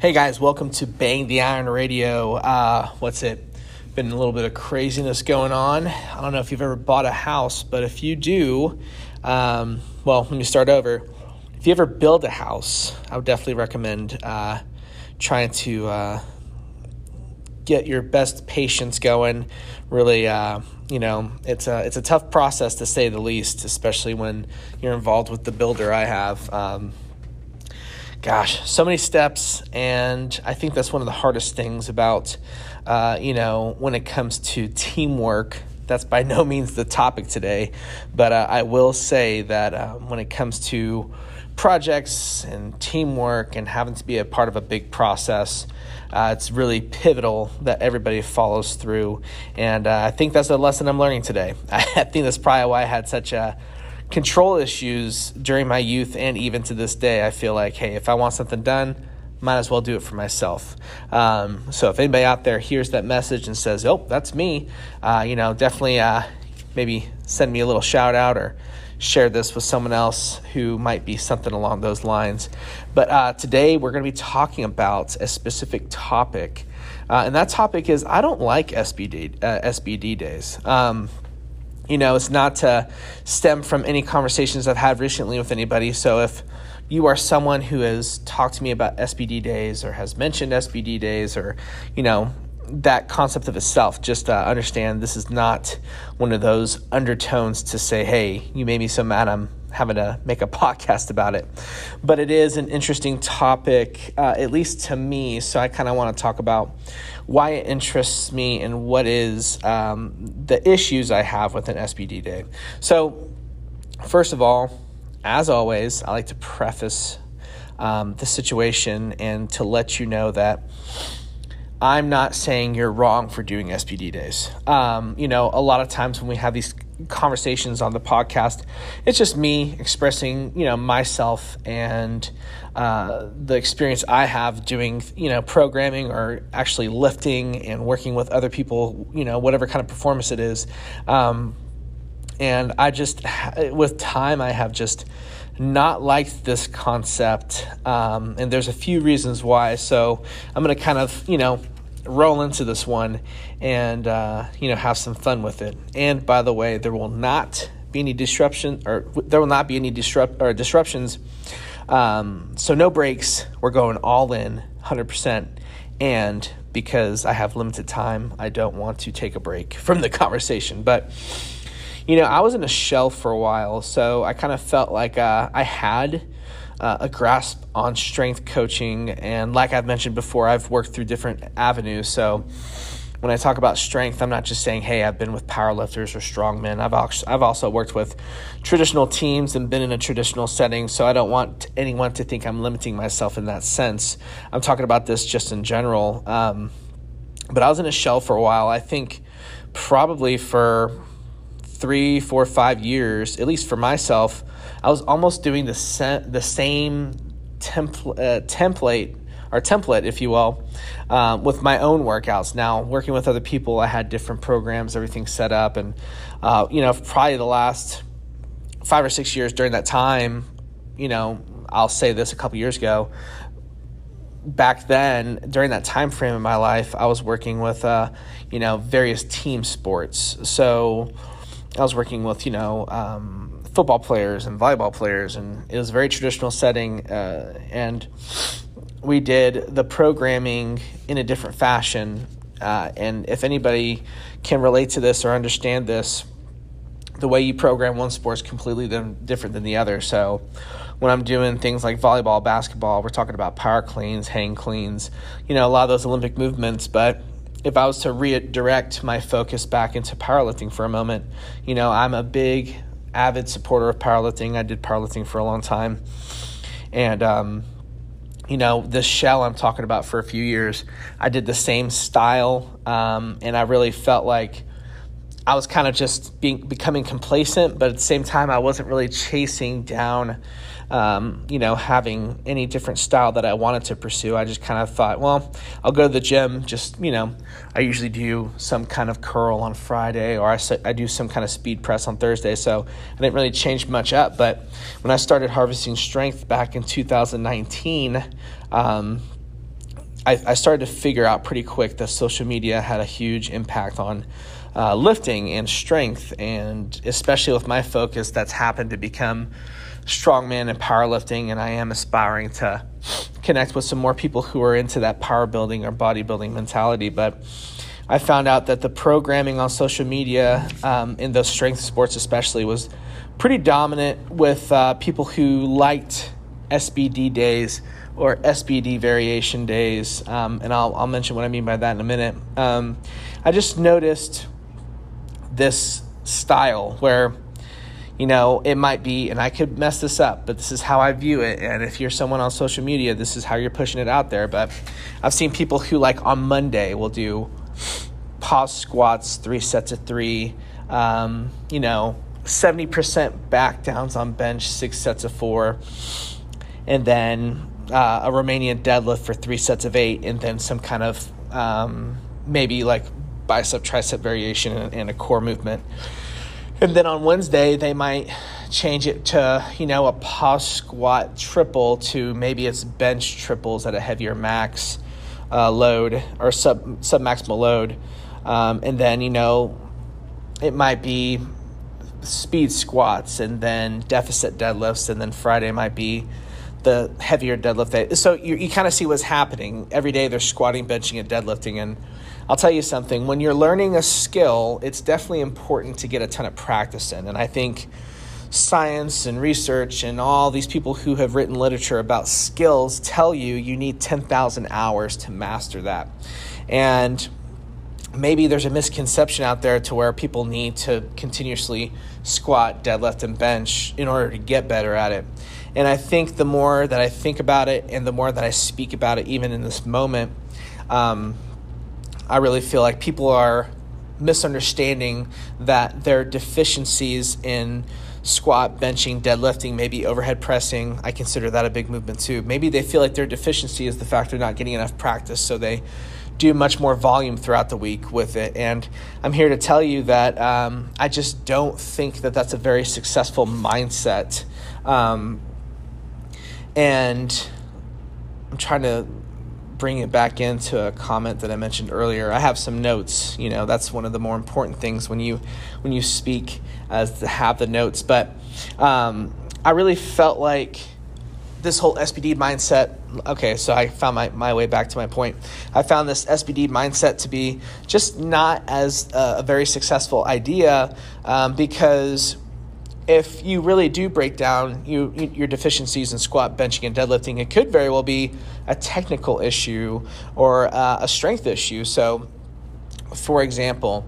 Hey guys, welcome to Bang the Iron Radio. Uh, what's it? Been a little bit of craziness going on. I don't know if you've ever bought a house, but if you do, um, well, let me start over. If you ever build a house, I would definitely recommend uh, trying to uh, get your best patience going. Really, uh, you know, it's a it's a tough process to say the least, especially when you're involved with the builder. I have. Um, gosh, so many steps, and I think that's one of the hardest things about, uh, you know, when it comes to teamwork. That's by no means the topic today, but uh, I will say that um, when it comes to projects and teamwork and having to be a part of a big process, uh, it's really pivotal that everybody follows through. And uh, I think that's a lesson I'm learning today. I think that's probably why I had such a control issues during my youth and even to this day. I feel like, hey, if I want something done, might as well do it for myself. Um, so if anybody out there hears that message and says, "Oh, that's me," uh, you know, definitely uh, maybe send me a little shout out or share this with someone else who might be something along those lines. But uh, today we're going to be talking about a specific topic, uh, and that topic is I don't like SBD uh, SBD days. Um, you know, it's not to stem from any conversations I've had recently with anybody. So if you are someone who has talked to me about SBD days or has mentioned SBD days or, you know, that concept of itself, just uh, understand this is not one of those undertones to say, hey, you made me so mad I'm having to make a podcast about it. But it is an interesting topic, uh, at least to me. So I kind of want to talk about why it interests me and what is um, the issues I have with an SBD day. So, first of all, as always, I like to preface um, the situation and to let you know that I'm not saying you're wrong for doing SBD days. Um, you know, a lot of times when we have these conversations on the podcast, it's just me expressing, you know, myself and uh, the experience I have doing, you know, programming or actually lifting and working with other people, you know, whatever kind of performance it is. Um, and I just, with time, I have just not liked this concept. Um, and there's a few reasons why. So I'm going to kind of, you know, roll into this one and, uh, you know, have some fun with it. And by the way, there will not be any disruption or there will not be any disrupt or disruptions. Um, so no breaks. We're going all in 100%. And because I have limited time, I don't want to take a break from the conversation. But, you know, I was in a shell for a while, so I kind of felt like uh, I had uh, a grasp on strength coaching. And like I've mentioned before, I've worked through different avenues. So when I talk about strength, I'm not just saying, hey, I've been with powerlifters or strongmen. I've, also, I've also worked with traditional teams and been in a traditional setting. So I don't want anyone to think I'm limiting myself in that sense. I'm talking about this just in general. Um, but I was in a shell for a while. I think probably for three, four, five years, at least for myself, I was almost doing the, se- the same templ- uh, template or template, if you will, um, with my own workouts. Now, working with other people, I had different programs, everything set up, and uh, you know, probably the last five or six years during that time, you know, I'll say this a couple years ago. Back then, during that time frame in my life, I was working with, uh, you know, various team sports. So I was working with, you know, um, football players and volleyball players, and it was a very traditional setting. Uh, and we did the programming in a different fashion. Uh, and if anybody can relate to this or understand this, the way you program one sport is completely different than the other. So when I'm doing things like volleyball, basketball, we're talking about power cleans, hang cleans, you know, a lot of those Olympic movements. But if I was to redirect my focus back into powerlifting for a moment, you know, I'm a big, avid supporter of powerlifting. I did powerlifting for a long time. And, um, you know, this shell I'm talking about for a few years, I did the same style. Um, and I really felt like I was kind of just being, becoming complacent, but at the same time, I wasn't really chasing down um, you know, having any different style that I wanted to pursue. I just kind of thought, well, I'll go to the gym. Just you know, I usually do some kind of curl on Friday, or I I do some kind of speed press on Thursday. So I didn't really change much up. But when I started harvesting strength back in 2019. Um, I, I started to figure out pretty quick that social media had a huge impact on uh, lifting and strength, and especially with my focus, that's happened to become strongman and powerlifting, and I am aspiring to connect with some more people who are into that power building or bodybuilding mentality. But I found out that the programming on social media um, in those strength sports, especially, was pretty dominant with uh, people who liked SBD days or SBD variation days. Um, and I'll, I'll mention what I mean by that in a minute. Um, I just noticed this style where you know, it might be, and I could mess this up, but this is how I view it. And if you're someone on social media, this is how you're pushing it out there. But I've seen people who, like, on Monday will do pause squats, three sets of three, um, you know, 70% back downs on bench, six sets of four, and then uh, a Romanian deadlift for three sets of eight, and then some kind of um, maybe like bicep tricep variation and, a core movement. And then on Wednesday, they might change it to, you know, a pause squat triple to maybe it's bench triples at a heavier max uh, load or sub sub maximal load. Um, and then, you know, it might be speed squats and then deficit deadlifts. And then Friday might be the heavier deadlift day. So you, you kind of see what's happening. Every day they're squatting, benching, and deadlifting. And I'll tell you something when you're learning a skill, it's definitely important to get a ton of practice in. And I think science and research and all these people who have written literature about skills tell you you need 10,000 hours to master that. And maybe there's a misconception out there to where people need to continuously squat, deadlift, and bench in order to get better at it. And I think the more that I think about it and the more that I speak about it, even in this moment, um, I really feel like people are misunderstanding that their deficiencies in squat, benching, deadlifting, maybe overhead pressing. I consider that a big movement too. Maybe they feel like their deficiency is the fact they're not getting enough practice, so they do much more volume throughout the week with it. And I'm here to tell you that um, I just don't think that that's a very successful mindset. Um, and I'm trying to bring it back into a comment that I mentioned earlier. I have some notes. You know, that's one of the more important things when you when you speak as to have the notes. But um, I really felt like this whole SBD mindset. Okay, so I found my, my way back to my point. I found this SBD mindset to be just not as a, a very successful idea um, because if you really do break down you, your deficiencies in squat, benching, and deadlifting, it could very well be a technical issue or uh, a strength issue. So, for example,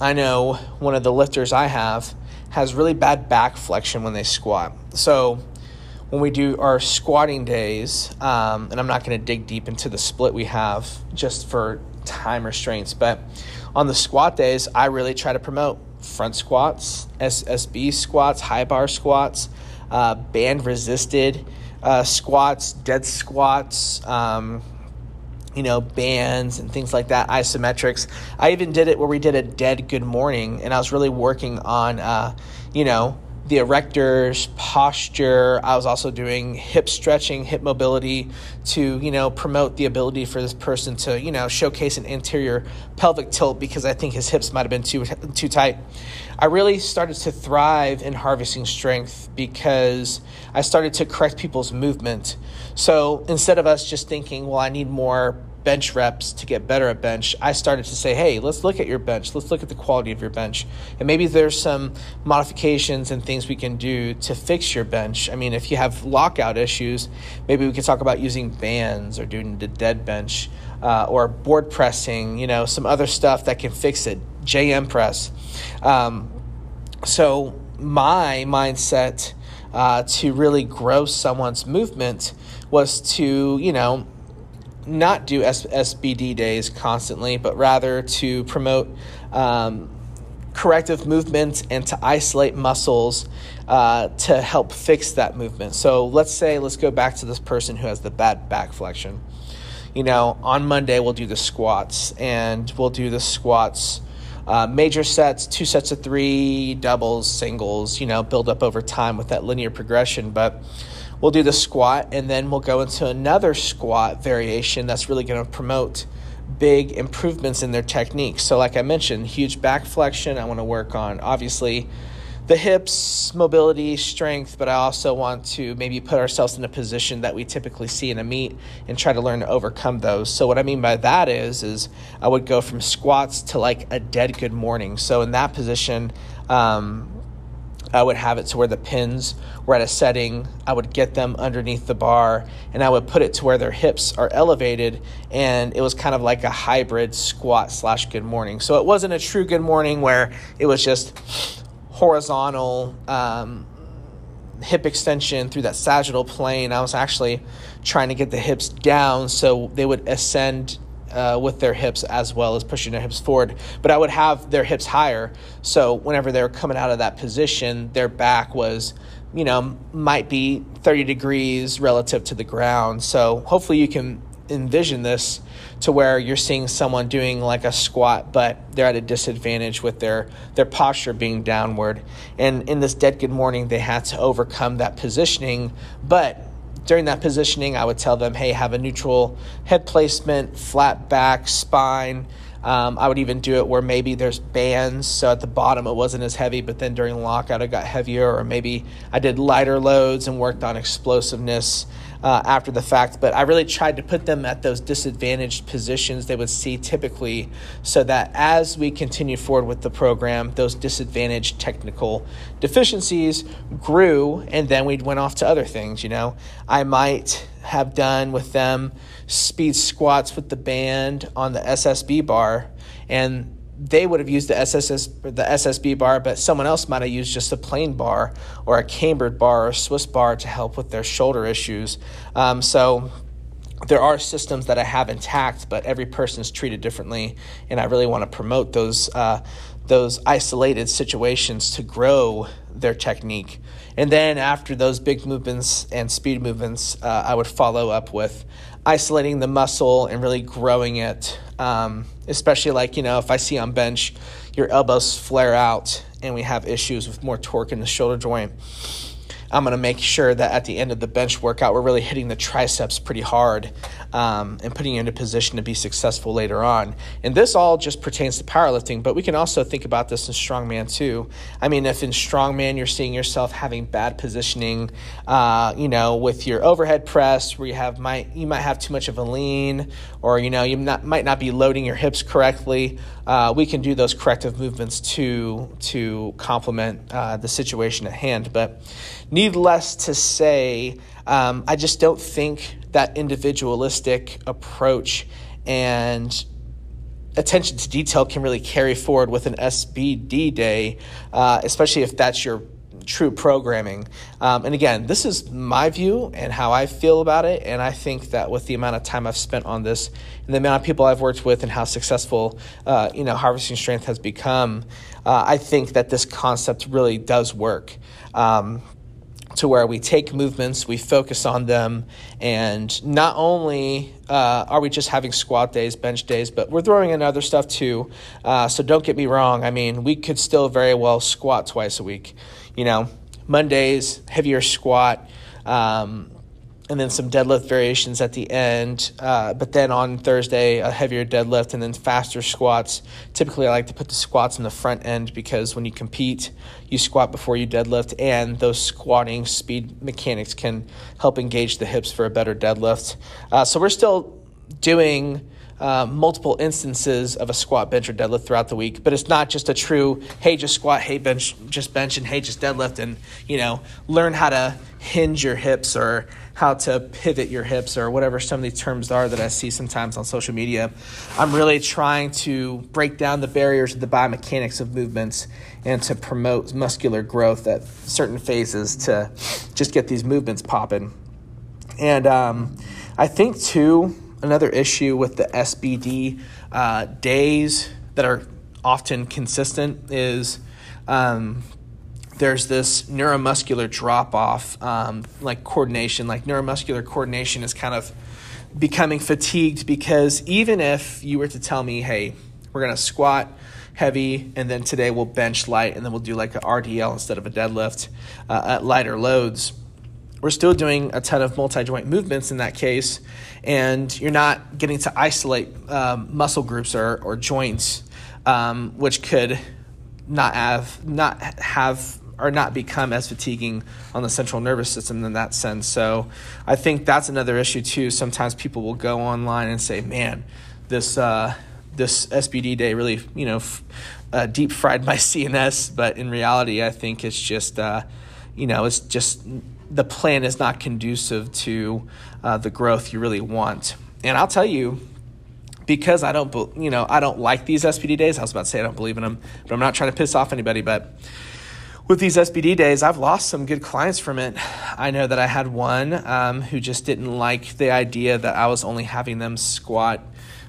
I know one of the lifters I have has really bad back flexion when they squat. So, when we do our squatting days, um, and I'm not going to dig deep into the split we have just for time restraints, but on the squat days, I really try to promote front squats, SSB squats, high bar squats, uh, band resisted uh, squats, dead squats, um, you know, bands and things like that, isometrics. I even did it where we did a dead good morning, and I was really working on, uh, you know, the erectors, posture. I was also doing hip stretching, hip mobility to, you know, promote the ability for this person to, you know, showcase an anterior pelvic tilt because I think his hips might have been too too tight. I really started to thrive in harvesting strength because I started to correct people's movement. So instead of us just thinking, well, I need more bench reps to get better at bench, I started to say, hey, let's look at your bench. Let's look at the quality of your bench. And maybe there's some modifications and things we can do to fix your bench. I mean, if you have lockout issues, maybe we could talk about using bands or doing the dead bench uh, or board pressing, you know, some other stuff that can fix it. JM press. Um, so, my mindset uh, to really grow someone's movement was to, you know, not do S- SBD days constantly, but rather to promote um, corrective movements and to isolate muscles uh, to help fix that movement. So let's say, let's go back to this person who has the bad back flexion. You know, on Monday, we'll do the squats, and we'll do the squats. Uh, major sets, two sets of three, doubles, singles, you know, build up over time with that linear progression. But we'll do the squat, and then we'll go into another squat variation that's really going to promote big improvements in their technique. So, like I mentioned, huge back flexion. I want to work on obviously the hips, mobility, strength, but I also want to maybe put ourselves in a position that we typically see in a meet and try to learn to overcome those. So what I mean by that is is I would go from squats to like a dead good morning. So in that position, um, I would have it to where the pins were at a setting. I would get them underneath the bar and I would put it to where their hips are elevated. And it was kind of like a hybrid squat slash good morning. So it wasn't a true good morning where it was just horizontal um, hip extension through that sagittal plane. I was actually trying to get the hips down so they would ascend uh, with their hips as well as pushing their hips forward. But I would have their hips higher. So whenever they were coming out of that position, their back was, you know, might be 30 degrees relative to the ground. So hopefully you can envision this to where you're seeing someone doing like a squat, but they're at a disadvantage with their their posture being downward. And in this dead good morning, they had to overcome that positioning, but during that positioning, I would tell them, hey, have a neutral head placement, flat back, spine. Um, I would even do it where maybe there's bands, so at the bottom it wasn't as heavy, but then during lockout it got heavier, or maybe I did lighter loads and worked on explosiveness uh, after the fact, but I really tried to put them at those disadvantaged positions they would see typically so that as we continue forward with the program, those disadvantaged technical deficiencies grew and then we went off to other things. You know, I might have done with them speed squats with the band on the SSB bar and they would have used the SSS the SSB bar, but someone else might have used just a plain bar or a cambered bar or a Swiss bar to help with their shoulder issues. Um, so there are systems that I have intact, but every person is treated differently, and I really want to promote those uh, those isolated situations to grow their technique. And then after those big movements and speed movements, uh, I would follow up with isolating the muscle and really growing it. Um, especially like, you know, if I see on bench your elbows flare out and we have issues with more torque in the shoulder joint I'm going to make sure that at the end of the bench workout, we're really hitting the triceps pretty hard um, and putting you in a position to be successful later on. And this all just pertains to powerlifting, but we can also think about this in strongman too. I mean, if in strongman you're seeing yourself having bad positioning, uh, you know, with your overhead press, where you have might you might have too much of a lean, or you know you not, might not be loading your hips correctly. Uh, we can do those corrective movements to to complement uh, the situation at hand, but needless to say, um, I just don't think that individualistic approach and attention to detail can really carry forward with an SBD day, uh, especially if that's your true programming. Um, and again, this is my view and how I feel about it. And I think that with the amount of time I've spent on this and the amount of people I've worked with and how successful, uh, you know, harvesting strength has become, uh, I think that this concept really does work. Um, to where we take movements, we focus on them, and not only uh, are we just having squat days, bench days, but we're throwing in other stuff too. Uh, so don't get me wrong. I mean, we could still very well squat twice a week. You know, Mondays, heavier squat. Um, and then some deadlift variations at the end. Uh, but then on Thursday, a heavier deadlift and then faster squats. Typically, I like to put the squats in the front end because when you compete, you squat before you deadlift, and those squatting speed mechanics can help engage the hips for a better deadlift. Uh, so we're still doing uh, multiple instances of a squat, bench, or deadlift throughout the week. But it's not just a true, hey, just squat, hey, bench, just bench, and hey, just deadlift, and you know, learn how to hinge your hips or how to pivot your hips or whatever some of these terms are that I see sometimes on social media. I'm really trying to break down the barriers of the biomechanics of movements and to promote muscular growth at certain phases to just get these movements popping. And um, I think too another issue with the SBD uh, days that are often consistent is um, there's this neuromuscular drop off, um, like coordination, like neuromuscular coordination is kind of becoming fatigued because even if you were to tell me, hey, we're going to squat heavy and then today we'll bench light and then we'll do like a RDL instead of a deadlift uh, at lighter loads we're still doing a ton of multi joint movements in that case, and you're not getting to isolate um, muscle groups or, or joints, um, which could not have not have or not become as fatiguing on the central nervous system in that sense. So I think that's another issue too. Sometimes people will go online and say, "Man, this uh, this SBD day really, you know, f- uh, deep fried my CNS." But in reality, I think it's just, uh, you know, it's just the plan is not conducive to uh, the growth you really want. And I'll tell you, because I don't, you know, I don't like these SBD days. I was about to say I don't believe in them, but I'm not trying to piss off anybody. But with these SBD days, I've lost some good clients from it. I know that I had one um, who just didn't like the idea that I was only having them squat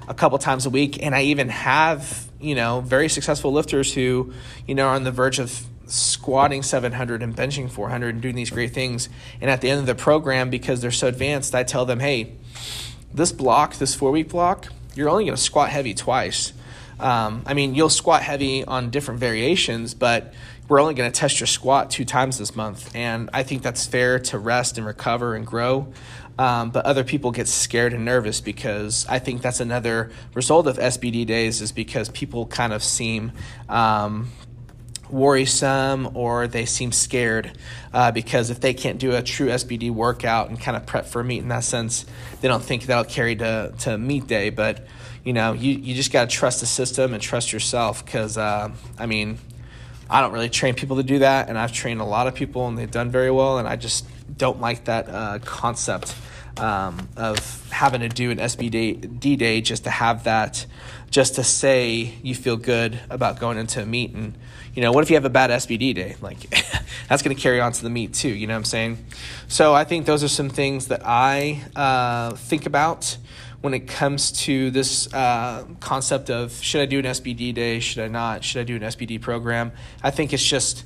a couple times a week, and I even have you know very successful lifters who you know are on the verge of squatting 700 and benching 400 and doing these great things. And at the end of the program, because they're so advanced, I tell them, hey, this block, this four week block, you're only going to squat heavy twice. Um, I mean, you'll squat heavy on different variations, but we're only going to test your squat two times this month. And I think that's fair to rest and recover and grow. Um, but other people get scared and nervous because I think that's another result of SBD days is because people kind of seem um, worrisome or they seem scared uh, because if they can't do a true SBD workout and kind of prep for a meet in that sense, they don't think that'll carry to, to meet day. But you know, you, you just got to trust the system and trust yourself because, uh, I mean, I don't really train people to do that, and I've trained a lot of people, and they've done very well. And I just don't like that uh, concept um, of having to do an SBD day just to have that, just to say you feel good about going into a meet. And you know, what if you have a bad SBD day? Like that's going to carry on to the meet too. You know what I'm saying? So I think those are some things that I uh, think about when it comes to this uh, concept of should I do an SBD day? Should I not? Should I do an SBD program? I think it's just,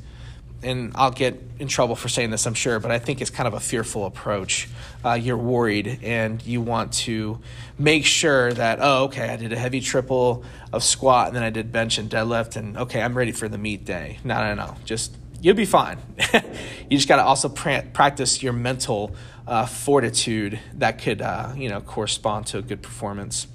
and I'll get in trouble for saying this, I'm sure, but I think it's kind of a fearful approach. Uh, you're worried and you want to make sure that, oh, okay, I did a heavy triple of squat and then I did bench and deadlift, and okay, I'm ready for the meet day. No, no, no. Just, you'll be fine. you just got to also pra- practice your mental uh, fortitude that could uh, you know correspond to a good performance.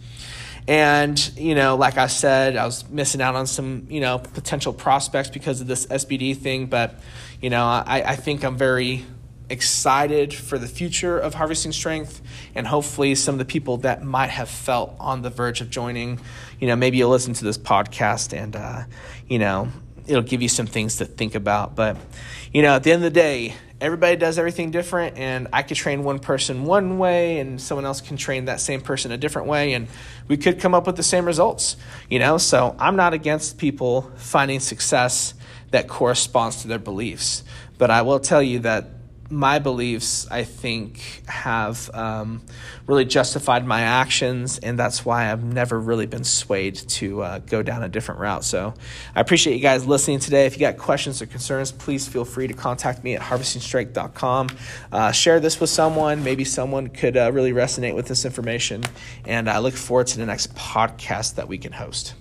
And you know, like I said, I was missing out on some you know potential prospects because of this SBD thing. But you know, I, I think I'm very excited for the future of harvesting strength and hopefully some of the people that might have felt on the verge of joining you know maybe you'll listen to this podcast and uh, you know it'll give you some things to think about but you know at the end of the day everybody does everything different and i could train one person one way and someone else can train that same person a different way and we could come up with the same results you know? So i'm not against people finding success that corresponds to their beliefs but i will tell you that my beliefs, I think, have um, really justified my actions, and that's why I've never really been swayed to uh, go down a different route. So I appreciate you guys listening today. If you got questions or concerns, please feel free to contact me at harvestingstrength.com. Uh, share this with someone. Maybe someone could uh, really resonate with this information, and I look forward to the next podcast that we can host.